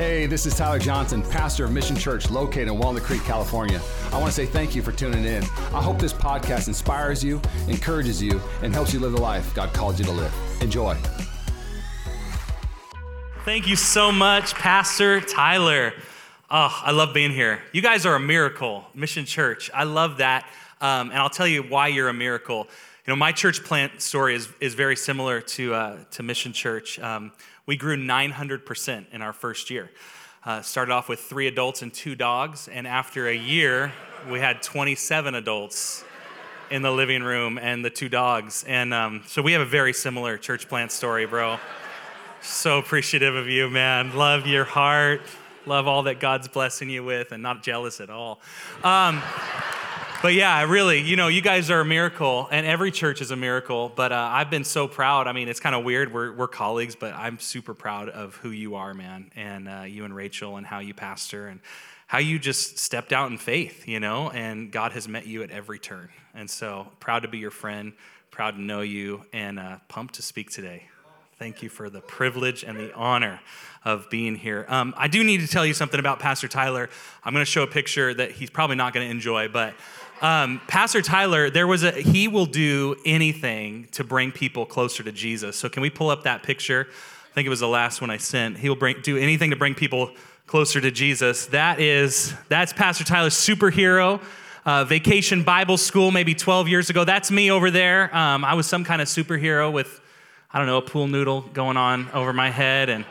Hey, this is Tyler Johnson, pastor of Mission Church located in Walnut Creek, California. I want to say thank you for tuning in. I hope this podcast inspires you, encourages you, and helps you live the life God called you to live. Enjoy. Thank you so much, Pastor Tyler. Oh, I love being here. You guys are a miracle, Mission Church. I love that. Um, and I'll tell you why you're a miracle. You know, my church plant story is, is very similar to, uh, to Mission Church. Um, we grew 900% in our first year. Uh, started off with three adults and two dogs, and after a year, we had 27 adults in the living room and the two dogs. And um, so we have a very similar church plant story, bro. So appreciative of you, man. Love your heart. Love all that God's blessing you with, and not jealous at all. Um, but yeah, really, you know, you guys are a miracle, and every church is a miracle. But uh, I've been so proud. I mean, it's kind of weird. We're, we're colleagues, but I'm super proud of who you are, man, and uh, you and Rachel, and how you pastor, and how you just stepped out in faith, you know, and God has met you at every turn. And so proud to be your friend, proud to know you, and uh, pumped to speak today. Thank you for the privilege and the honor of being here. Um, I do need to tell you something about Pastor Tyler. I'm going to show a picture that he's probably not going to enjoy, but um, Pastor Tyler, there was a he will do anything to bring people closer to Jesus. So can we pull up that picture? I think it was the last one I sent. He'll bring do anything to bring people closer to Jesus. That is that's Pastor Tyler's superhero. Uh, vacation Bible school maybe 12 years ago. That's me over there. Um, I was some kind of superhero with, I don't know, a pool noodle going on over my head. And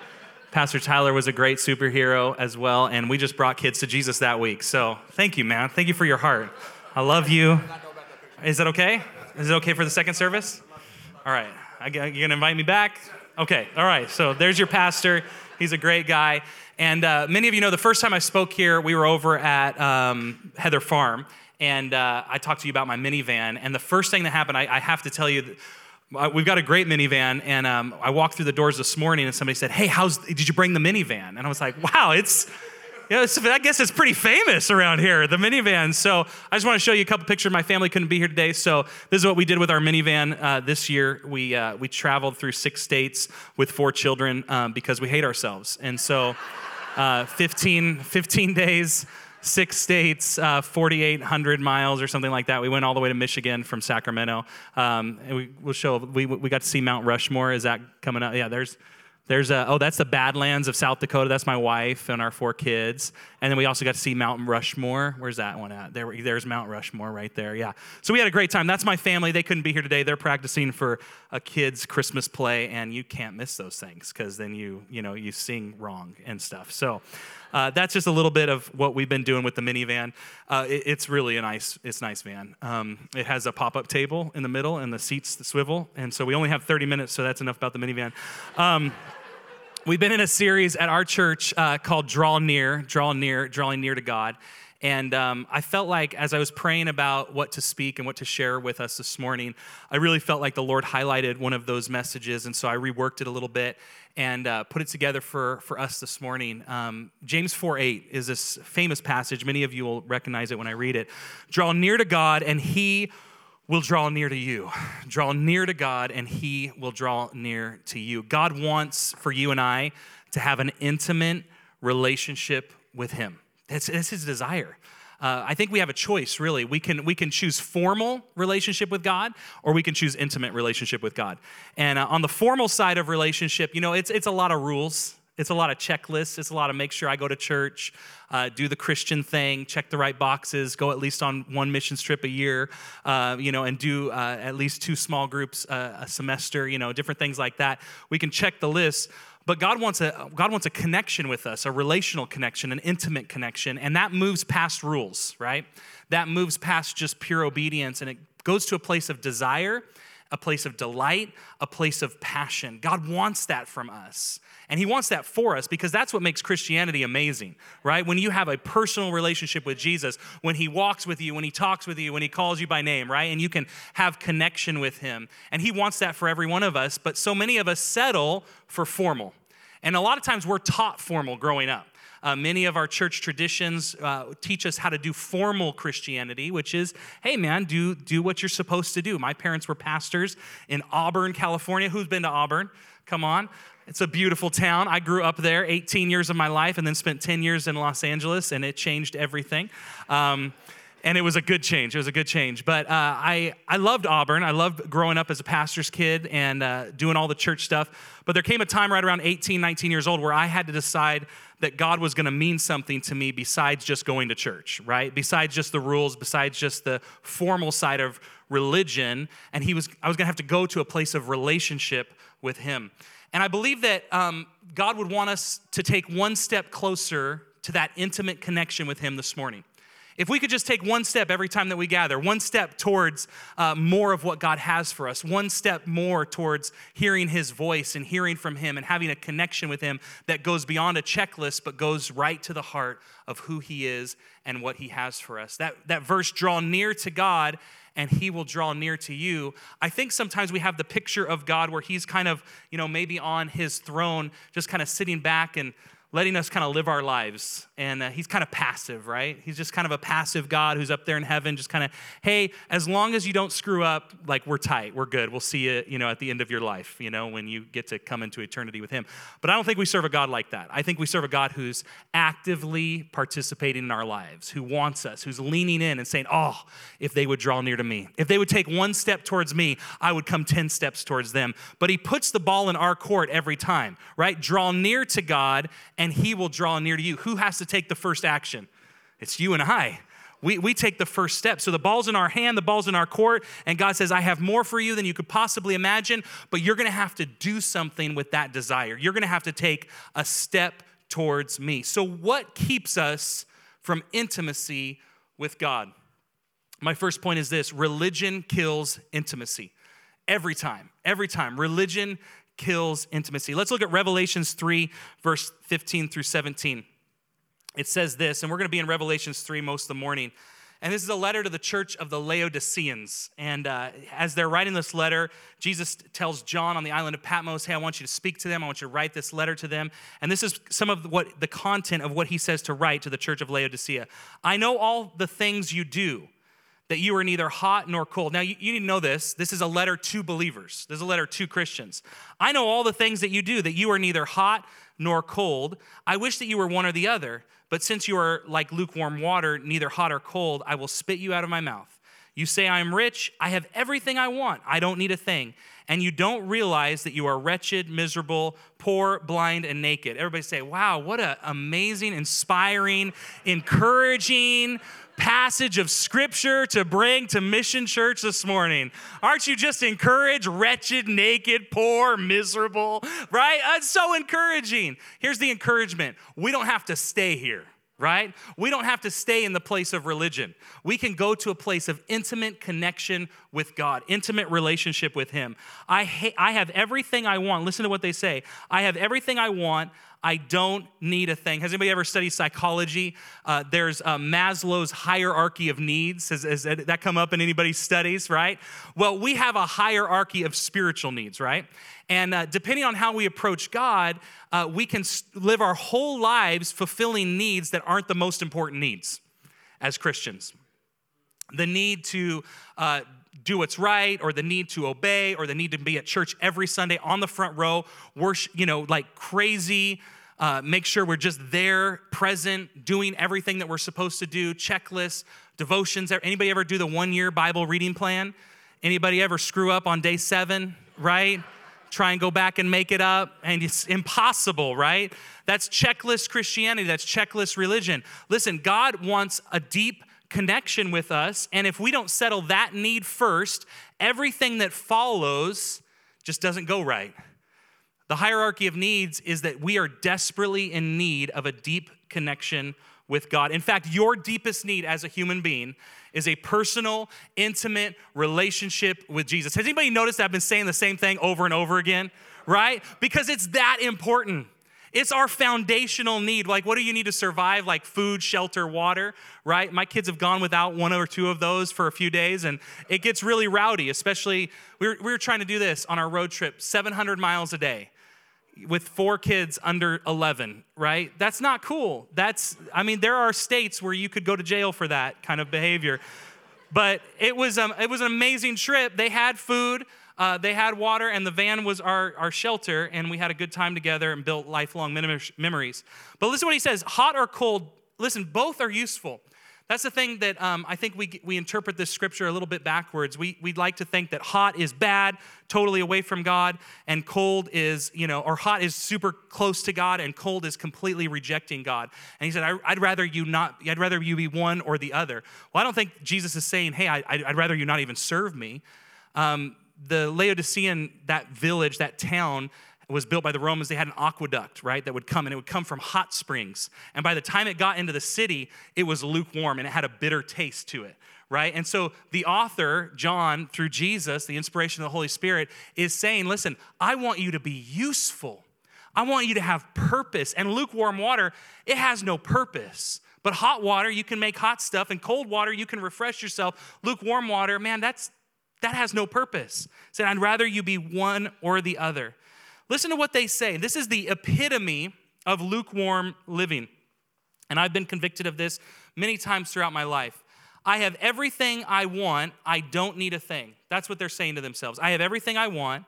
Pastor Tyler was a great superhero as well. And we just brought kids to Jesus that week. So thank you, man. Thank you for your heart. I love you. Is that okay? Is it okay for the second service? All right. You're gonna invite me back? Okay. All right. So there's your pastor. He's a great guy. And uh, many of you know the first time I spoke here, we were over at um, Heather Farm, and uh, I talked to you about my minivan. And the first thing that happened, I, I have to tell you. Uh, we've got a great minivan, and um, I walked through the doors this morning, and somebody said, "Hey, how's? Did you bring the minivan?" And I was like, "Wow, it's yeah, I guess it's pretty famous around here, the minivan. So I just want to show you a couple pictures. My family couldn't be here today, so this is what we did with our minivan uh, this year. We uh, we traveled through six states with four children um, because we hate ourselves, and so uh, 15, 15 days. Six states, uh, 4,800 miles or something like that. We went all the way to Michigan from Sacramento. Um, and we, will show, we, we got to see Mount Rushmore. Is that coming up? Yeah, there's, there's a, oh, that's the Badlands of South Dakota. That's my wife and our four kids. And then we also got to see Mount Rushmore. Where's that one at? There, there's Mount Rushmore right there. Yeah. So we had a great time. That's my family. They couldn't be here today. They're practicing for a kid's Christmas play, and you can't miss those things because then you, you know, you sing wrong and stuff. So uh, that's just a little bit of what we've been doing with the minivan. Uh, it, it's really a nice, it's nice van. Um, it has a pop-up table in the middle, and the seats the swivel. And so we only have 30 minutes, so that's enough about the minivan. Um, We've been in a series at our church uh, called Draw Near, Draw Near, Drawing Near to God. And um, I felt like as I was praying about what to speak and what to share with us this morning, I really felt like the Lord highlighted one of those messages. And so I reworked it a little bit and uh, put it together for, for us this morning. Um, James 4 8 is this famous passage. Many of you will recognize it when I read it. Draw near to God, and He will draw near to you. Draw near to God, and He will draw near to you. God wants for you and I to have an intimate relationship with Him. That's, that's His desire. Uh, I think we have a choice, really. We can, we can choose formal relationship with God, or we can choose intimate relationship with God. And uh, on the formal side of relationship, you know, it's, it's a lot of rules. It's a lot of checklists. It's a lot of make sure I go to church, uh, do the Christian thing, check the right boxes, go at least on one mission trip a year, uh, you know, and do uh, at least two small groups uh, a semester, you know, different things like that. We can check the list. But God wants a God wants a connection with us, a relational connection, an intimate connection, and that moves past rules, right? That moves past just pure obedience, and it goes to a place of desire, a place of delight, a place of passion. God wants that from us. And he wants that for us because that's what makes Christianity amazing, right? When you have a personal relationship with Jesus, when he walks with you, when he talks with you, when he calls you by name, right? And you can have connection with him. And he wants that for every one of us, but so many of us settle for formal. And a lot of times we're taught formal growing up. Uh, many of our church traditions uh, teach us how to do formal Christianity, which is, hey man, do do what you're supposed to do. My parents were pastors in Auburn, California. Who's been to Auburn? Come on. It's a beautiful town. I grew up there 18 years of my life and then spent 10 years in Los Angeles, and it changed everything. Um, and it was a good change. It was a good change. But uh, I, I loved Auburn. I loved growing up as a pastor's kid and uh, doing all the church stuff. But there came a time right around 18, 19 years old where I had to decide that God was going to mean something to me besides just going to church, right? Besides just the rules, besides just the formal side of religion. And he was, I was going to have to go to a place of relationship with Him. And I believe that um, God would want us to take one step closer to that intimate connection with Him this morning. If we could just take one step every time that we gather, one step towards uh, more of what God has for us, one step more towards hearing His voice and hearing from Him and having a connection with Him that goes beyond a checklist but goes right to the heart of who He is and what He has for us. That, that verse, draw near to God and he will draw near to you. I think sometimes we have the picture of God where he's kind of, you know, maybe on his throne, just kind of sitting back and letting us kind of live our lives. And uh, he's kind of passive, right? He's just kind of a passive God who's up there in heaven, just kind of, hey, as long as you don't screw up, like we're tight, we're good. We'll see you, you know, at the end of your life, you know, when you get to come into eternity with him. But I don't think we serve a God like that. I think we serve a God who's actively participating in our lives, who wants us, who's leaning in and saying, oh, if they would draw near to me, if they would take one step towards me, I would come 10 steps towards them. But he puts the ball in our court every time, right? Draw near to God and he will draw near to you. Who has to take the first action? It's you and I. We, we take the first step. So the ball's in our hand, the ball's in our court, and God says, I have more for you than you could possibly imagine, but you're gonna have to do something with that desire. You're gonna have to take a step towards me. So, what keeps us from intimacy with God? My first point is this religion kills intimacy. Every time, every time. Religion kills intimacy. Let's look at Revelations 3, verse 15 through 17. It says this, and we're going to be in Revelations 3 most of the morning. And this is a letter to the church of the Laodiceans. And uh, as they're writing this letter, Jesus tells John on the island of Patmos, Hey, I want you to speak to them. I want you to write this letter to them. And this is some of what the content of what he says to write to the church of Laodicea. I know all the things you do that you are neither hot nor cold. Now, you, you, need to know this. This is a letter to believers, this is a letter to Christians. I know all the things that you do, that you are neither hot nor cold. I wish that you were one or the other, but since you are like lukewarm water, neither hot or cold, I will spit you out of my mouth. You say, I am rich, I have everything I want, I don't need a thing. And you don't realize that you are wretched, miserable, poor, blind, and naked. Everybody say, wow, what an amazing, inspiring, encouraging, passage of scripture to bring to Mission Church this morning. Aren't you just encouraged, wretched, naked, poor, miserable, right? It's so encouraging. Here's the encouragement we don't have to stay here right? We don't have to stay in the place of religion. We can go to a place of intimate connection with God, intimate relationship with Him. I, ha- I have everything I want. Listen to what they say I have everything I want. I don't need a thing. Has anybody ever studied psychology? Uh, there's uh, Maslow's hierarchy of needs. Has, has that come up in anybody's studies, right? Well, we have a hierarchy of spiritual needs, right? And uh, depending on how we approach God, uh, we can live our whole lives fulfilling needs that aren't the most important needs as Christians. The need to uh, do what's right or the need to obey or the need to be at church every Sunday on the front row, worship, you know, like crazy. Uh, make sure we're just there, present, doing everything that we're supposed to do, checklists, devotions. Anybody ever do the one year Bible reading plan? Anybody ever screw up on day seven, right? Try and go back and make it up, and it's impossible, right? That's checklist Christianity, that's checklist religion. Listen, God wants a deep connection with us. And if we don't settle that need first, everything that follows just doesn't go right. The hierarchy of needs is that we are desperately in need of a deep connection with God. In fact, your deepest need as a human being is a personal, intimate relationship with Jesus. Has anybody noticed I've been saying the same thing over and over again? Right? Because it's that important. It's our foundational need. Like, what do you need to survive? Like food, shelter, water, right? My kids have gone without one or two of those for a few days, and it gets really rowdy, especially. We were, we were trying to do this on our road trip 700 miles a day. With four kids under 11, right? That's not cool. That's, I mean, there are states where you could go to jail for that kind of behavior. But it was, um, it was an amazing trip. They had food, uh, they had water, and the van was our, our shelter, and we had a good time together and built lifelong memories. But listen to what he says hot or cold, listen, both are useful. That's the thing that um, I think we, we interpret this scripture a little bit backwards. We, we'd like to think that hot is bad, totally away from God, and cold is, you know, or hot is super close to God, and cold is completely rejecting God. And he said, I, would rather you not, I'd rather you be one or the other. Well, I don't think Jesus is saying, hey, I, would rather you not even serve me. Um, the Laodicean, that village, that town, was built by the Romans, they had an aqueduct, right, that would come, and it would come from hot springs. And by the time it got into the city, it was lukewarm and it had a bitter taste to it, right? And so the author, John, through Jesus, the inspiration of the Holy Spirit, is saying, listen, I want you to be useful. I want you to have purpose. And lukewarm water, it has no purpose. But hot water, you can make hot stuff, and cold water, you can refresh yourself. Lukewarm water, man, that's that has no purpose. Said, I'd rather you be one or the other. Listen to what they say. This is the epitome of lukewarm living. And I've been convicted of this many times throughout my life. I have everything I want, I don't need a thing. That's what they're saying to themselves. I have everything I want,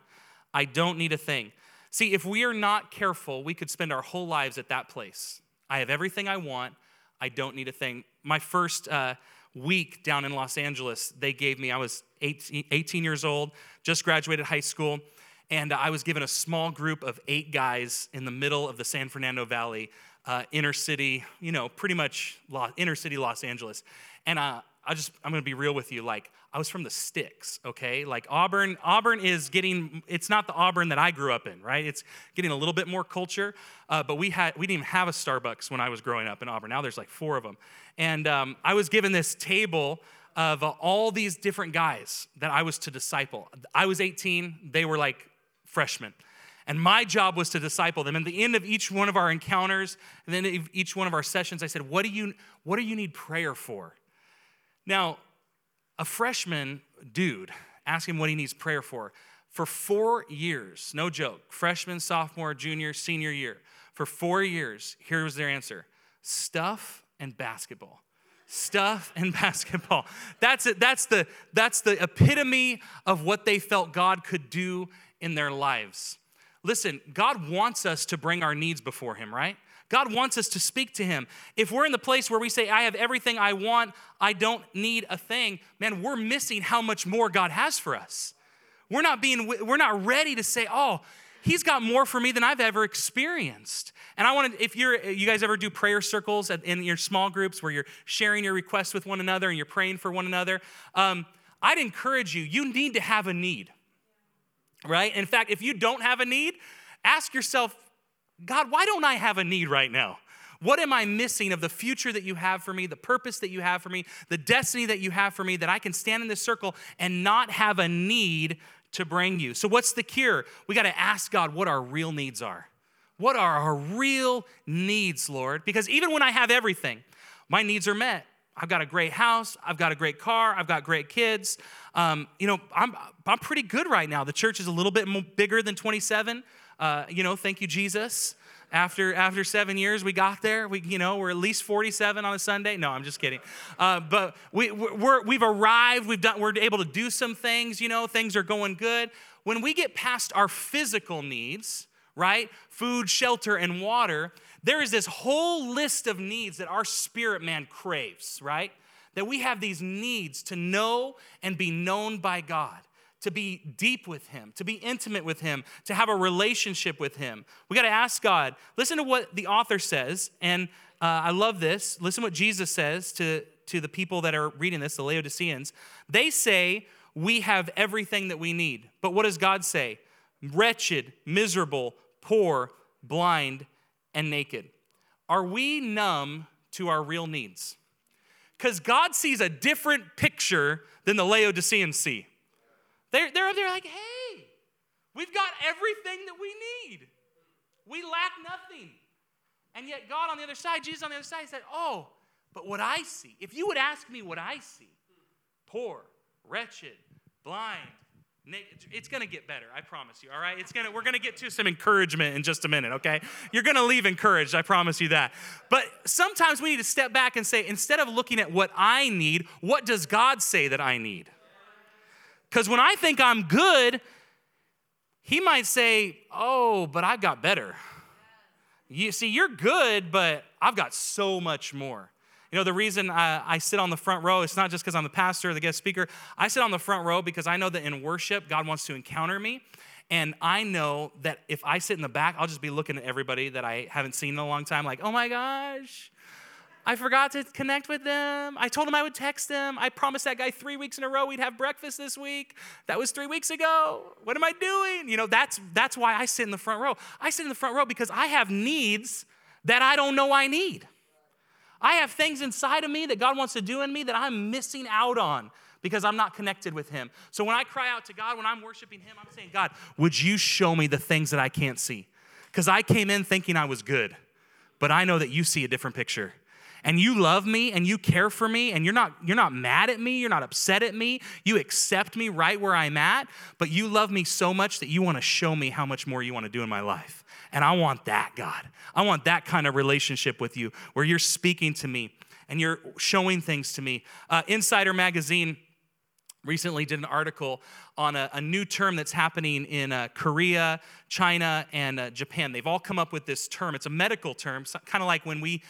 I don't need a thing. See, if we are not careful, we could spend our whole lives at that place. I have everything I want, I don't need a thing. My first uh, week down in Los Angeles, they gave me, I was 18, 18 years old, just graduated high school and I was given a small group of eight guys in the middle of the San Fernando Valley, uh, inner city, you know, pretty much inner city Los Angeles. And uh, I just, I'm gonna be real with you. Like, I was from the sticks, okay? Like Auburn, Auburn is getting, it's not the Auburn that I grew up in, right? It's getting a little bit more culture. Uh, but we had, we didn't even have a Starbucks when I was growing up in Auburn. Now there's like four of them. And um, I was given this table of all these different guys that I was to disciple. I was 18, they were like freshmen. And my job was to disciple them. And at the end of each one of our encounters, and then each one of our sessions, I said, What do you, what do you need prayer for? Now, a freshman dude, ask him what he needs prayer for. For four years, no joke, freshman, sophomore, junior, senior year, for four years, here was their answer stuff and basketball stuff and basketball. That's it. That's the that's the epitome of what they felt God could do in their lives. Listen, God wants us to bring our needs before Him, right? God wants us to speak to Him. If we're in the place where we say, I have everything I want, I don't need a thing, man, we're missing how much more God has for us. We're not being, we're not ready to say, oh, He's got more for me than I've ever experienced. And I want to, if you're, you guys ever do prayer circles in your small groups where you're sharing your requests with one another and you're praying for one another, um, I'd encourage you, you need to have a need right? In fact, if you don't have a need, ask yourself, God, why don't I have a need right now? What am I missing of the future that you have for me, the purpose that you have for me, the destiny that you have for me, that I can stand in this circle and not have a need to bring you? So, what's the cure? We got to ask God what our real needs are. What are our real needs, Lord? Because even when I have everything, my needs are met. I've got a great house. I've got a great car. I've got great kids. Um, you know, I'm, I'm pretty good right now. The church is a little bit bigger than 27. Uh, you know, thank you, Jesus. After, after seven years, we got there. We, you know, we're at least 47 on a Sunday. No, I'm just kidding. Uh, but we, we're, we've arrived. We've done, we're able to do some things. You know, things are going good. When we get past our physical needs, right? Food, shelter, and water there is this whole list of needs that our spirit man craves, right? That we have these needs to know and be known by God, to be deep with Him, to be intimate with Him, to have a relationship with Him. We got to ask God. Listen to what the author says, and uh, I love this. Listen what Jesus says to, to the people that are reading this, the Laodiceans. They say, We have everything that we need. But what does God say? Wretched, miserable, poor, blind, and naked. Are we numb to our real needs? Because God sees a different picture than the Laodiceans see. They're, they're, they're like, hey, we've got everything that we need. We lack nothing. And yet, God on the other side, Jesus on the other side said, oh, but what I see, if you would ask me what I see, poor, wretched, blind, It's going to get better, I promise you, all right? It's gonna, we're going to get to some encouragement in just a minute, okay? You're going to leave encouraged, I promise you that. But sometimes we need to step back and say, instead of looking at what I need, what does God say that I need? Because when I think I'm good, He might say, Oh, but I've got better. You see, you're good, but I've got so much more. You know, the reason I, I sit on the front row, it's not just because I'm the pastor or the guest speaker. I sit on the front row because I know that in worship, God wants to encounter me. And I know that if I sit in the back, I'll just be looking at everybody that I haven't seen in a long time, like, oh my gosh, I forgot to connect with them. I told him I would text them. I promised that guy three weeks in a row we'd have breakfast this week. That was three weeks ago. What am I doing? You know, that's that's why I sit in the front row. I sit in the front row because I have needs that I don't know I need. I have things inside of me that God wants to do in me that I'm missing out on because I'm not connected with Him. So when I cry out to God, when I'm worshiping Him, I'm saying, God, would you show me the things that I can't see? Because I came in thinking I was good, but I know that you see a different picture and you love me and you care for me and you're not you're not mad at me you're not upset at me you accept me right where i'm at but you love me so much that you want to show me how much more you want to do in my life and I want that, God. I want that kind of relationship with you where you're speaking to me and you're showing things to me. Uh, Insider Magazine recently did an article on a, a new term that's happening in uh, Korea, China, and uh, Japan. They've all come up with this term. It's a medical term, kind of like when we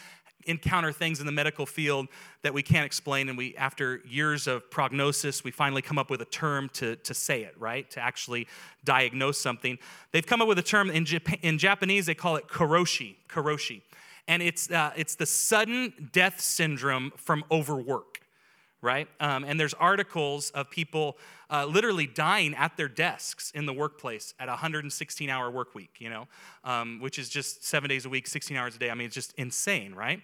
encounter things in the medical field that we can't explain and we after years of prognosis we finally come up with a term to, to say it right? To actually diagnose something. They've come up with a term in, Japan, in japanese they call it karoshi karoshi and it's, uh, it's the sudden death syndrome from overwork right um, and there's articles of people uh, literally dying at their desks in the workplace at a 116 hour work week, you know, um, which is just seven days a week, 16 hours a day. I mean, it's just insane, right?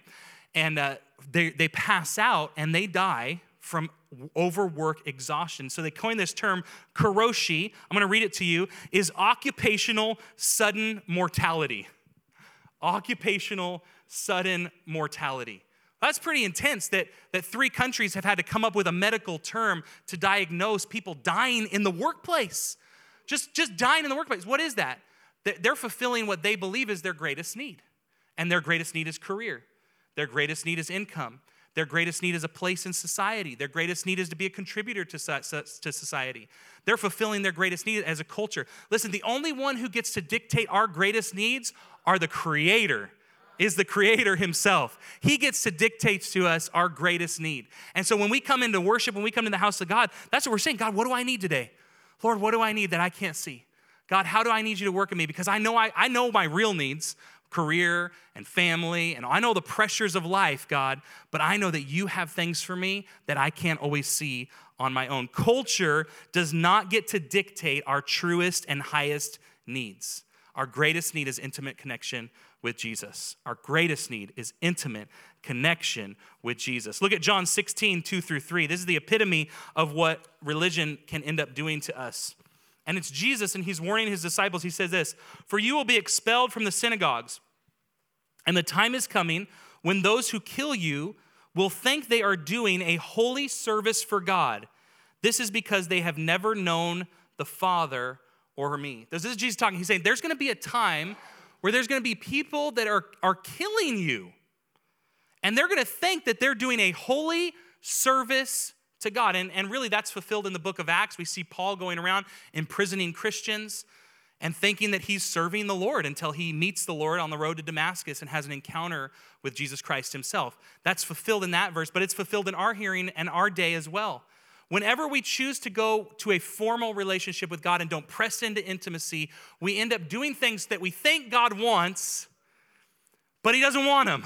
And uh, they, they pass out and they die from overwork exhaustion. So they coined this term, karoshi. I'm to read it to you, is occupational sudden mortality. Occupational sudden mortality. That's pretty intense that, that three countries have had to come up with a medical term to diagnose people dying in the workplace. Just, just dying in the workplace. What is that? They're fulfilling what they believe is their greatest need. And their greatest need is career, their greatest need is income. Their greatest need is a place in society. Their greatest need is to be a contributor to, to society. They're fulfilling their greatest need as a culture. Listen, the only one who gets to dictate our greatest needs are the Creator is the creator himself. He gets to dictate to us our greatest need. And so when we come into worship, when we come to the house of God, that's what we're saying. God, what do I need today? Lord, what do I need that I can't see? God, how do I need you to work in me? Because I know I, I know my real needs, career and family, and I know the pressures of life, God, but I know that you have things for me that I can't always see on my own. Culture does not get to dictate our truest and highest needs. Our greatest need is intimate connection with Jesus. Our greatest need is intimate connection with Jesus. Look at John 16, 2 through 3. This is the epitome of what religion can end up doing to us. And it's Jesus, and he's warning his disciples. He says this For you will be expelled from the synagogues, and the time is coming when those who kill you will think they are doing a holy service for God. This is because they have never known the Father or me. This is Jesus talking. He's saying there's going to be a time where there's going to be people that are, are killing you. And they're going to think that they're doing a holy service to God. And, and really, that's fulfilled in the book of Acts. We see Paul going around imprisoning Christians and thinking that he's serving the Lord until he meets the Lord on the road to Damascus and has an encounter with Jesus Christ himself. That's fulfilled in that verse, but it's fulfilled in our hearing and our day as well. Whenever we choose to go to a formal relationship with God and don't press into intimacy, we end up doing things that we think God wants, but He doesn't want them.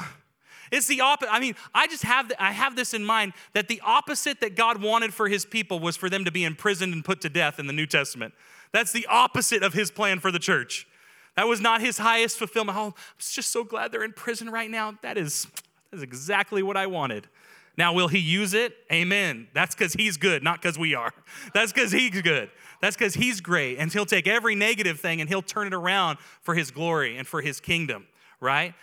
It's the opposite. I mean, I just have the, I have this in mind that the opposite that God wanted for His people was for them to be imprisoned and put to death in the New Testament. That's the opposite of His plan for the church. That was not His highest fulfillment. Oh, I'm just so glad they're in prison right now. That is, that is exactly what I wanted. Now, will he use it? Amen. That's because he's good, not because we are. That's because he's good. That's because he's great. And he'll take every negative thing and he'll turn it around for his glory and for his kingdom, right?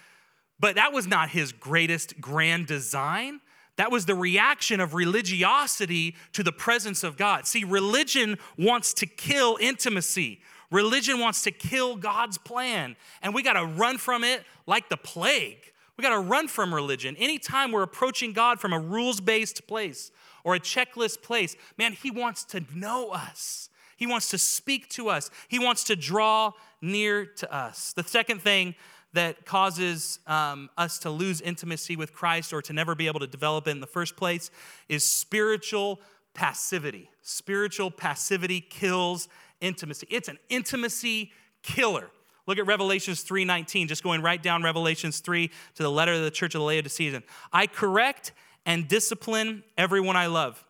But that was not his greatest grand design. That was the reaction of religiosity to the presence of God. See, religion wants to kill intimacy. Religion wants to kill God's plan, and we got to run from it like the plague. We got to run from religion. Anytime we're approaching God from a rules based place or a checklist place, man, He wants to know us. He wants to speak to us. He wants to draw near to us. The second thing that causes um, us to lose intimacy with Christ or to never be able to develop it in the first place is spiritual passivity. Spiritual passivity kills intimacy. It's an intimacy killer. Look at Revelations 3:19, just going right down Revelations 3 to the letter of the church of the Laodicean. I correct and discipline everyone I love.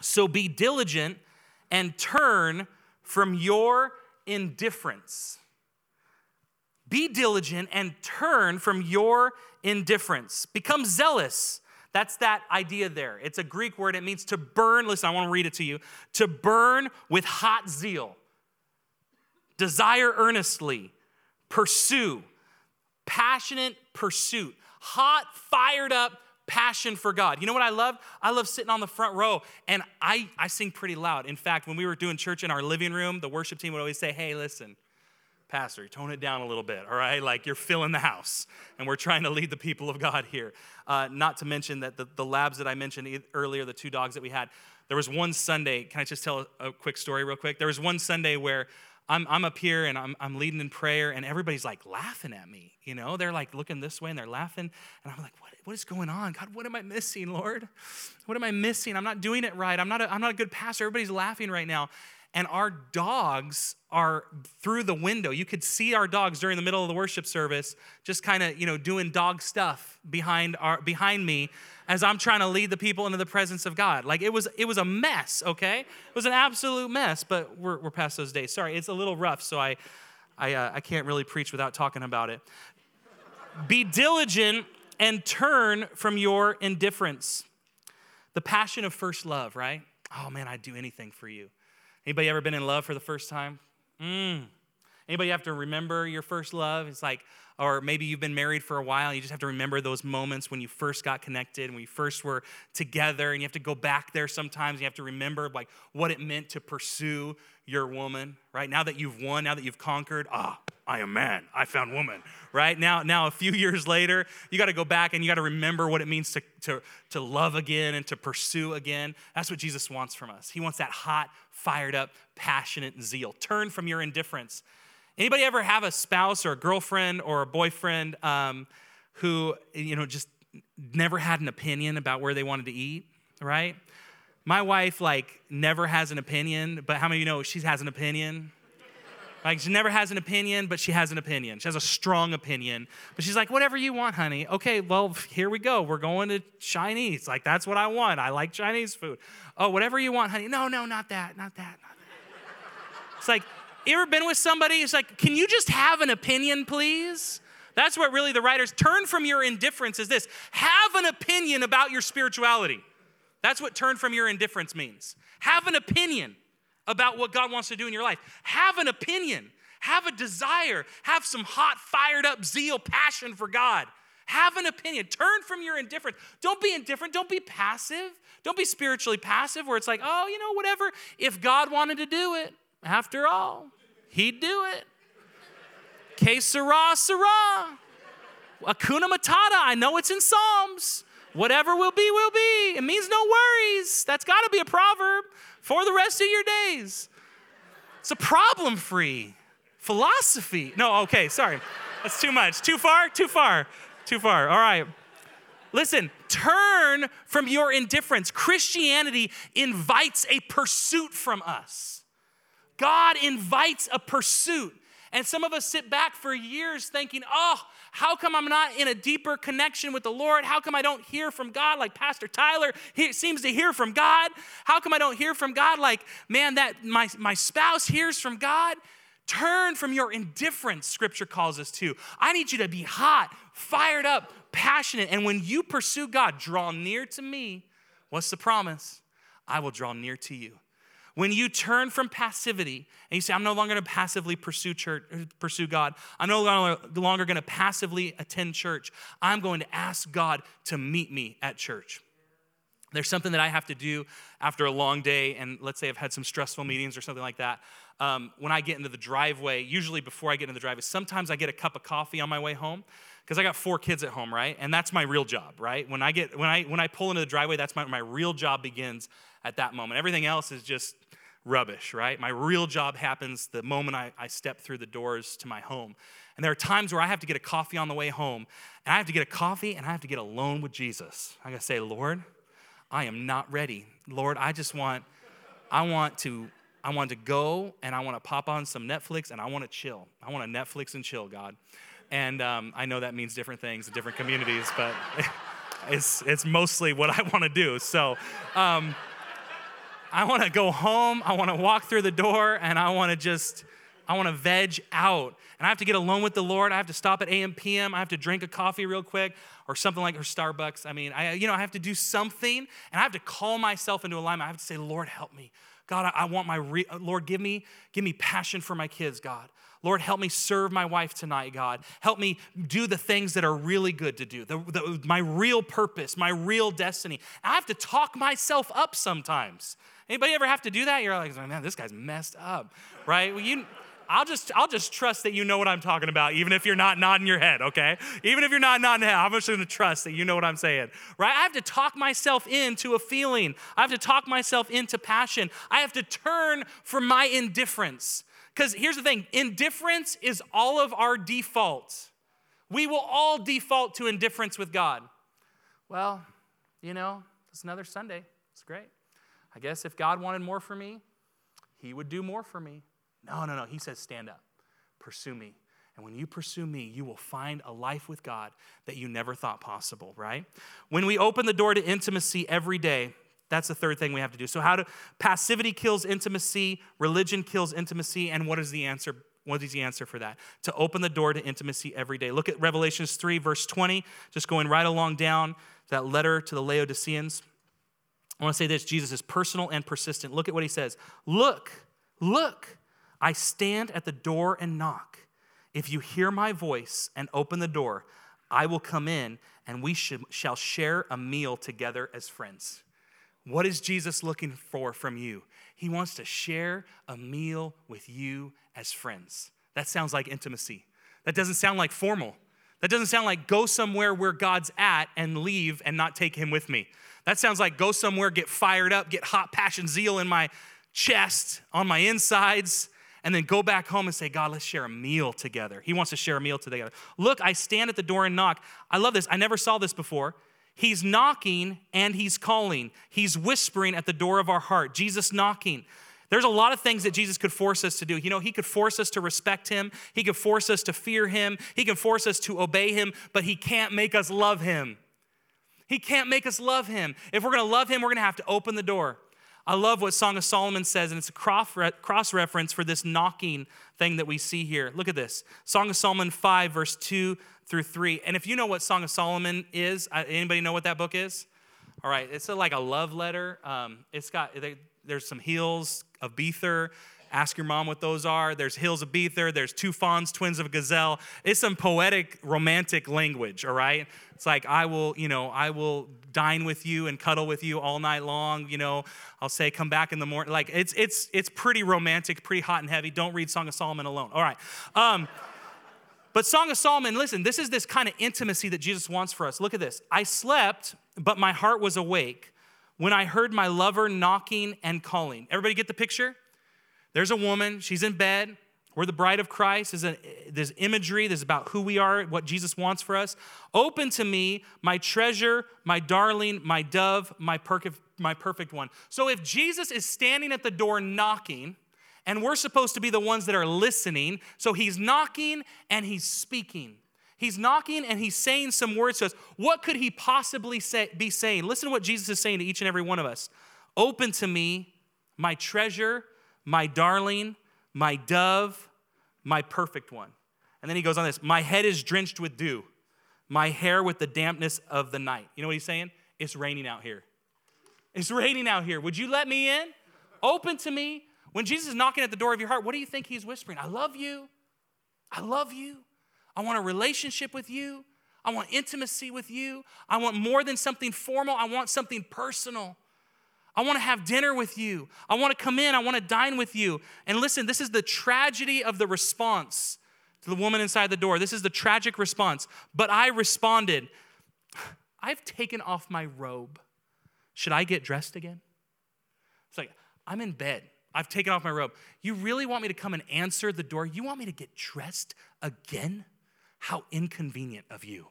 So be diligent and turn from your indifference. Be diligent and turn from your indifference. Become zealous. That's that idea there. It's a Greek word. It means to burn. Listen, I want to read it to you. To burn with hot zeal. Desire earnestly. Pursue. Passionate pursuit. Hot, fired up passion for God. You know what I love? I love sitting on the front row and I, I sing pretty loud. In fact, when we were doing church in our living room, the worship team would always say, Hey, listen, Pastor, tone it down a little bit, all right? Like you're filling the house, and we're trying to lead the people of God here. Uh, not to mention that the, the labs that I mentioned earlier, the two dogs that we had, there was one Sunday. Can I just tell a, a quick story, real quick? There was one Sunday where I'm, I'm up here and I'm, I'm leading in prayer, and everybody's like laughing at me. You know, they're like looking this way and they're laughing, and I'm like, what, what is going on? God, what am I missing, Lord? What am I missing? I'm not doing it right. I'm not a, I'm not a good pastor. Everybody's laughing right now and our dogs are through the window. You could see our dogs during the middle of the worship service, just kind of, you know, doing dog stuff behind our behind me as I'm trying to lead the people into the presence of God. Like it was it was a mess, okay? It was an absolute mess, but we're, we're past those days. Sorry, it's a little rough, so I I, uh, I can't really preach without talking about it. Be diligent and turn from your indifference. The passion of first love, right? Oh man, I'd do anything for you. Anybody ever been in love for the first time? Mm. Anybody have to remember your first love? It's like, or maybe you've been married for a while, you just have to remember those moments when you first got connected, when you first were together, and you have to go back there sometimes. You have to remember like what it meant to pursue your woman, right? Now that you've won, now that you've conquered, ah, I am man. I found woman, right? Now, now a few years later, you got to go back and you got to remember what it means to, to, to love again and to pursue again. That's what Jesus wants from us. He wants that hot, fired up, passionate zeal. Turn from your indifference. Anybody ever have a spouse or a girlfriend or a boyfriend um, who, you know, just never had an opinion about where they wanted to eat, right? My wife, like, never has an opinion, but how many of you know she has an opinion? Like she never has an opinion, but she has an opinion. She has a strong opinion. But she's like, whatever you want, honey. Okay, well, here we go. We're going to Chinese. Like, that's what I want. I like Chinese food. Oh, whatever you want, honey. No, no, not that, not that, not that. It's like, you ever been with somebody? It's like, can you just have an opinion, please? That's what really the writers turn from your indifference is this. Have an opinion about your spirituality. That's what turn from your indifference means. Have an opinion about what God wants to do in your life. Have an opinion, have a desire, have some hot, fired up zeal, passion for God. Have an opinion. Turn from your indifference. Don't be indifferent. Don't be passive. Don't be spiritually passive where it's like, oh, you know, whatever. If God wanted to do it, after all, He'd do it. Que sera, sera. Hakuna Matata. I know it's in Psalms. Whatever will be, will be. It means no worries. That's got to be a proverb for the rest of your days. It's a problem free philosophy. No, okay, sorry. That's too much. Too far? Too far. Too far. All right. Listen, turn from your indifference. Christianity invites a pursuit from us. God invites a pursuit. And some of us sit back for years thinking, oh, how come I'm not in a deeper connection with the Lord? How come I don't hear from God like Pastor Tyler he seems to hear from God? How come I don't hear from God like, man, that my, my spouse hears from God? Turn from your indifference, scripture calls us to. I need you to be hot, fired up, passionate. And when you pursue God, draw near to me. What's the promise? I will draw near to you. When you turn from passivity and you say, I'm no longer going to passively pursue church, pursue God. I'm no longer going to passively attend church. I'm going to ask God to meet me at church. There's something that I have to do after a long day, and let's say I've had some stressful meetings or something like that. Um, when I get into the driveway, usually before I get into the driveway, sometimes I get a cup of coffee on my way home because I got four kids at home, right? And that's my real job, right? When I get when I when I pull into the driveway, that's my, my real job begins at that moment. Everything else is just rubbish, right? My real job happens the moment I, I step through the doors to my home. And there are times where I have to get a coffee on the way home, and I have to get a coffee and I have to get alone with Jesus. I gotta say, Lord, I am not ready. Lord, I just want, I want to, I want to go and I want to pop on some Netflix and I want to chill. I want to Netflix and chill, God. And um, I know that means different things in different communities, but it's, it's mostly what I want to do. So um, I want to go home, I want to walk through the door, and I want to just, I want to veg out. And I have to get alone with the Lord. I have to stop at AM, PM. I have to drink a coffee real quick or something like her Starbucks. I mean, I, you know, I have to do something and I have to call myself into alignment. I have to say, Lord, help me. God, I, I want my, re- Lord, give me, give me passion for my kids, God. Lord, help me serve my wife tonight, God. Help me do the things that are really good to do, the, the, my real purpose, my real destiny. I have to talk myself up sometimes. Anybody ever have to do that? You're like, man, this guy's messed up, right? Well, you, I'll just, I'll just trust that you know what I'm talking about, even if you're not nodding your head, okay? Even if you're not nodding your head, I'm just gonna trust that you know what I'm saying, right? I have to talk myself into a feeling. I have to talk myself into passion. I have to turn from my indifference. Because here's the thing indifference is all of our defaults. We will all default to indifference with God. Well, you know, it's another Sunday. It's great. I guess if God wanted more for me, He would do more for me. No, no, no. He says, stand up, pursue me. And when you pursue me, you will find a life with God that you never thought possible, right? When we open the door to intimacy every day, that's the third thing we have to do. So, how do passivity kills intimacy, religion kills intimacy, and what is the answer? What is the answer for that? To open the door to intimacy every day. Look at Revelations 3, verse 20, just going right along down that letter to the Laodiceans. I want to say this Jesus is personal and persistent. Look at what he says. Look, look, I stand at the door and knock. If you hear my voice and open the door, I will come in and we shall share a meal together as friends. What is Jesus looking for from you? He wants to share a meal with you as friends. That sounds like intimacy. That doesn't sound like formal. That doesn't sound like go somewhere where God's at and leave and not take him with me. That sounds like go somewhere, get fired up, get hot passion, zeal in my chest, on my insides, and then go back home and say, God, let's share a meal together. He wants to share a meal together. Look, I stand at the door and knock. I love this. I never saw this before. He's knocking and he's calling. He's whispering at the door of our heart. Jesus knocking. There's a lot of things that Jesus could force us to do. You know, he could force us to respect him, he could force us to fear him, he can force us to obey him, but he can't make us love him. He can't make us love him. If we're gonna love him, we're gonna have to open the door. I love what Song of Solomon says, and it's a cross reference for this knocking thing that we see here. Look at this Song of Solomon 5, verse 2 through 3. And if you know what Song of Solomon is, uh, anybody know what that book is? All right, it's a, like a love letter. Um, it's got, there's some hills of Bether. Ask your mom what those are. There's hills of Bether. There's two fawns, twins of gazelle. It's some poetic, romantic language, all right? It's like, I will, you know, I will dine with you and cuddle with you all night long. You know, I'll say, come back in the morning. Like, it's, it's, it's pretty romantic, pretty hot and heavy. Don't read Song of Solomon alone. All right. Um, but Song of Solomon, listen, this is this kind of intimacy that Jesus wants for us. Look at this. I slept, but my heart was awake when I heard my lover knocking and calling. Everybody get the picture? There's a woman, she's in bed. We're the bride of Christ. There's, a, there's imagery, there's about who we are, what Jesus wants for us. Open to me, my treasure, my darling, my dove, my perfect, my perfect one. So if Jesus is standing at the door knocking, and we're supposed to be the ones that are listening, so he's knocking and he's speaking. He's knocking and he's saying some words to us. What could he possibly say, be saying? Listen to what Jesus is saying to each and every one of us. Open to me, my treasure, my darling, my dove, my perfect one. And then he goes on this My head is drenched with dew, my hair with the dampness of the night. You know what he's saying? It's raining out here. It's raining out here. Would you let me in? Open to me. When Jesus is knocking at the door of your heart, what do you think he's whispering? I love you. I love you. I want a relationship with you. I want intimacy with you. I want more than something formal. I want something personal. I want to have dinner with you. I want to come in. I want to dine with you. And listen, this is the tragedy of the response to the woman inside the door. This is the tragic response. But I responded, I've taken off my robe. Should I get dressed again? It's like, I'm in bed. I've taken off my robe. You really want me to come and answer the door? You want me to get dressed again? How inconvenient of you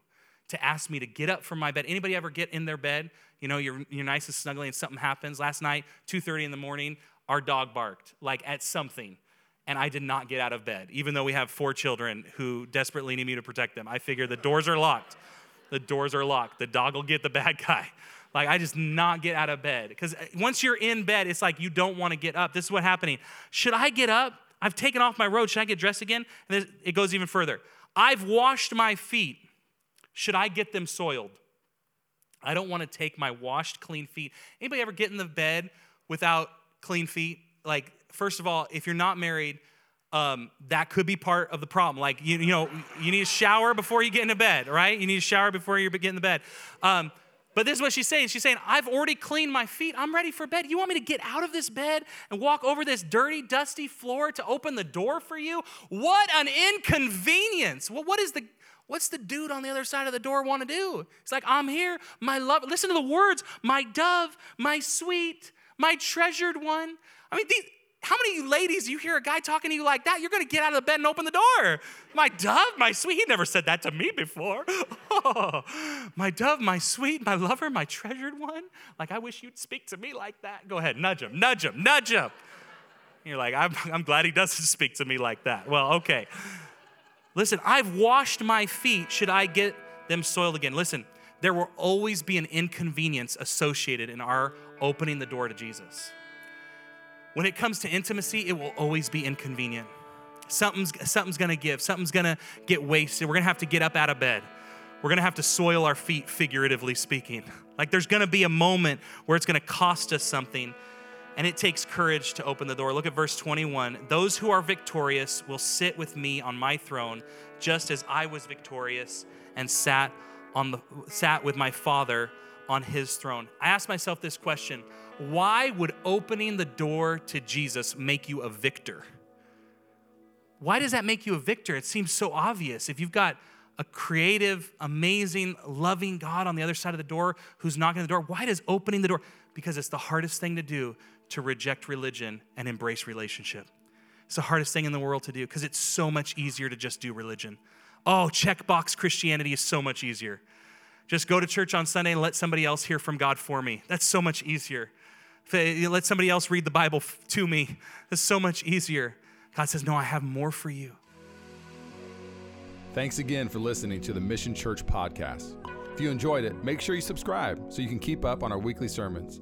to ask me to get up from my bed. Anybody ever get in their bed? You know, you're, you're nice and snuggly and something happens. Last night, 2.30 in the morning, our dog barked, like at something. And I did not get out of bed, even though we have four children who desperately need me to protect them. I figure the doors are locked. The doors are locked. The dog will get the bad guy. Like, I just not get out of bed. Because uh, once you're in bed, it's like you don't want to get up. This is what's happening. Should I get up? I've taken off my robe. Should I get dressed again? And it goes even further. I've washed my feet. Should I get them soiled? I don't want to take my washed, clean feet. Anybody ever get in the bed without clean feet? Like, first of all, if you're not married, um, that could be part of the problem. Like, you, you know, you need a shower before you get into bed, right? You need a shower before you get in the bed. Um, but this is what she's saying. She's saying, I've already cleaned my feet. I'm ready for bed. You want me to get out of this bed and walk over this dirty, dusty floor to open the door for you? What an inconvenience. Well, what is the What's the dude on the other side of the door want to do? It's like, I'm here, my love. Listen to the words, my dove, my sweet, my treasured one. I mean, these, how many ladies you hear a guy talking to you like that? You're going to get out of the bed and open the door. My dove, my sweet. He never said that to me before. My dove, my sweet, my lover, my treasured one. Like, I wish you'd speak to me like that. Go ahead, nudge him, nudge him, nudge him. You're like, I'm, I'm glad he doesn't speak to me like that. Well, okay. Listen, I've washed my feet. Should I get them soiled again? Listen, there will always be an inconvenience associated in our opening the door to Jesus. When it comes to intimacy, it will always be inconvenient. Something's, something's gonna give, something's gonna get wasted. We're gonna have to get up out of bed. We're gonna have to soil our feet, figuratively speaking. Like there's gonna be a moment where it's gonna cost us something and it takes courage to open the door. Look at verse 21. Those who are victorious will sit with me on my throne, just as I was victorious and sat on the sat with my Father on his throne. I ask myself this question, why would opening the door to Jesus make you a victor? Why does that make you a victor? It seems so obvious. If you've got a creative, amazing, loving God on the other side of the door who's knocking the door, why does opening the door? Because it's the hardest thing to do to reject religion and embrace relationship. It's the hardest thing in the world to do because it's so much easier to just do religion. Oh, checkbox Christianity is so much easier. Just go to church on Sunday and let somebody else hear from God for me. That's so much easier. Eh, let somebody else read the Bible to me. That's so much easier. God says, No, I have more for you. Thanks again for listening to the Mission Church podcast. If you enjoyed it, make sure you subscribe so you can keep up on our weekly sermons.